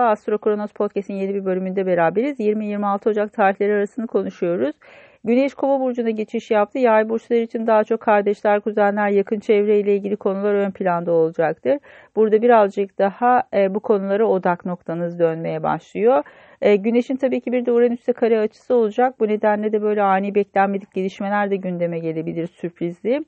Astro Kronos Podcast'in yeni bir bölümünde beraberiz. 20-26 Ocak tarihleri arasını konuşuyoruz. Güneş Kova burcuna geçiş yaptı. Yay burçları için daha çok kardeşler, kuzenler, yakın çevre ile ilgili konular ön planda olacaktır. Burada birazcık daha e, bu konulara odak noktanız dönmeye başlıyor. E, güneşin tabii ki bir de Uranüs'te kare açısı olacak. Bu nedenle de böyle ani beklenmedik gelişmeler de gündeme gelebilir sürprizli.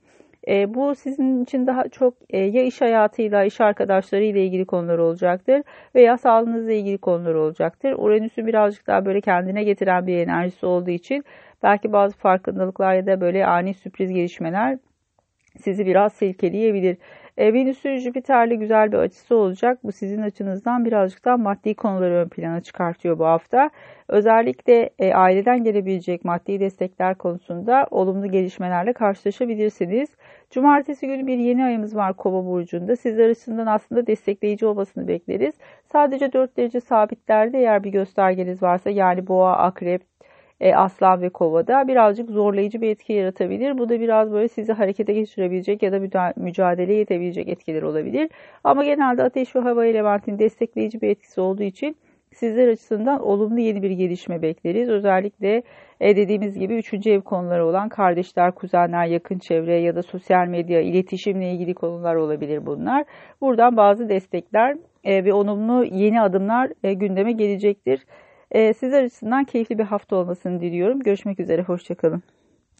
E, bu sizin için daha çok e, ya iş hayatıyla, iş arkadaşlarıyla ilgili konular olacaktır veya sağlığınızla ilgili konular olacaktır. Uranüs'ün birazcık daha böyle kendine getiren bir enerjisi olduğu için belki bazı farkındalıklar ya da böyle ani sürpriz gelişmeler sizi biraz silkeleyebilir. E, Venüs'ün Jüpiter'le güzel bir açısı olacak. Bu sizin açınızdan birazcık daha maddi konuları ön plana çıkartıyor bu hafta. Özellikle e, aileden gelebilecek maddi destekler konusunda olumlu gelişmelerle karşılaşabilirsiniz. Cumartesi günü bir yeni ayımız var Kova burcunda. Sizler açısından aslında destekleyici olmasını bekleriz. Sadece 4 derece sabitlerde eğer bir göstergeniz varsa yani boğa, akrep, e, aslan ve kovada birazcık zorlayıcı bir etki yaratabilir. Bu da biraz böyle sizi harekete geçirebilecek ya da mücadeleye yetebilecek etkiler olabilir. Ama genelde ateş ve hava elementinin destekleyici bir etkisi olduğu için sizler açısından olumlu yeni bir gelişme bekleriz. Özellikle e, dediğimiz gibi üçüncü ev konuları olan kardeşler, kuzenler, yakın çevre ya da sosyal medya, iletişimle ilgili konular olabilir bunlar. Buradan bazı destekler e, ve olumlu yeni adımlar e, gündeme gelecektir. Sizler açısından keyifli bir hafta olmasını diliyorum. Görüşmek üzere, hoşçakalın.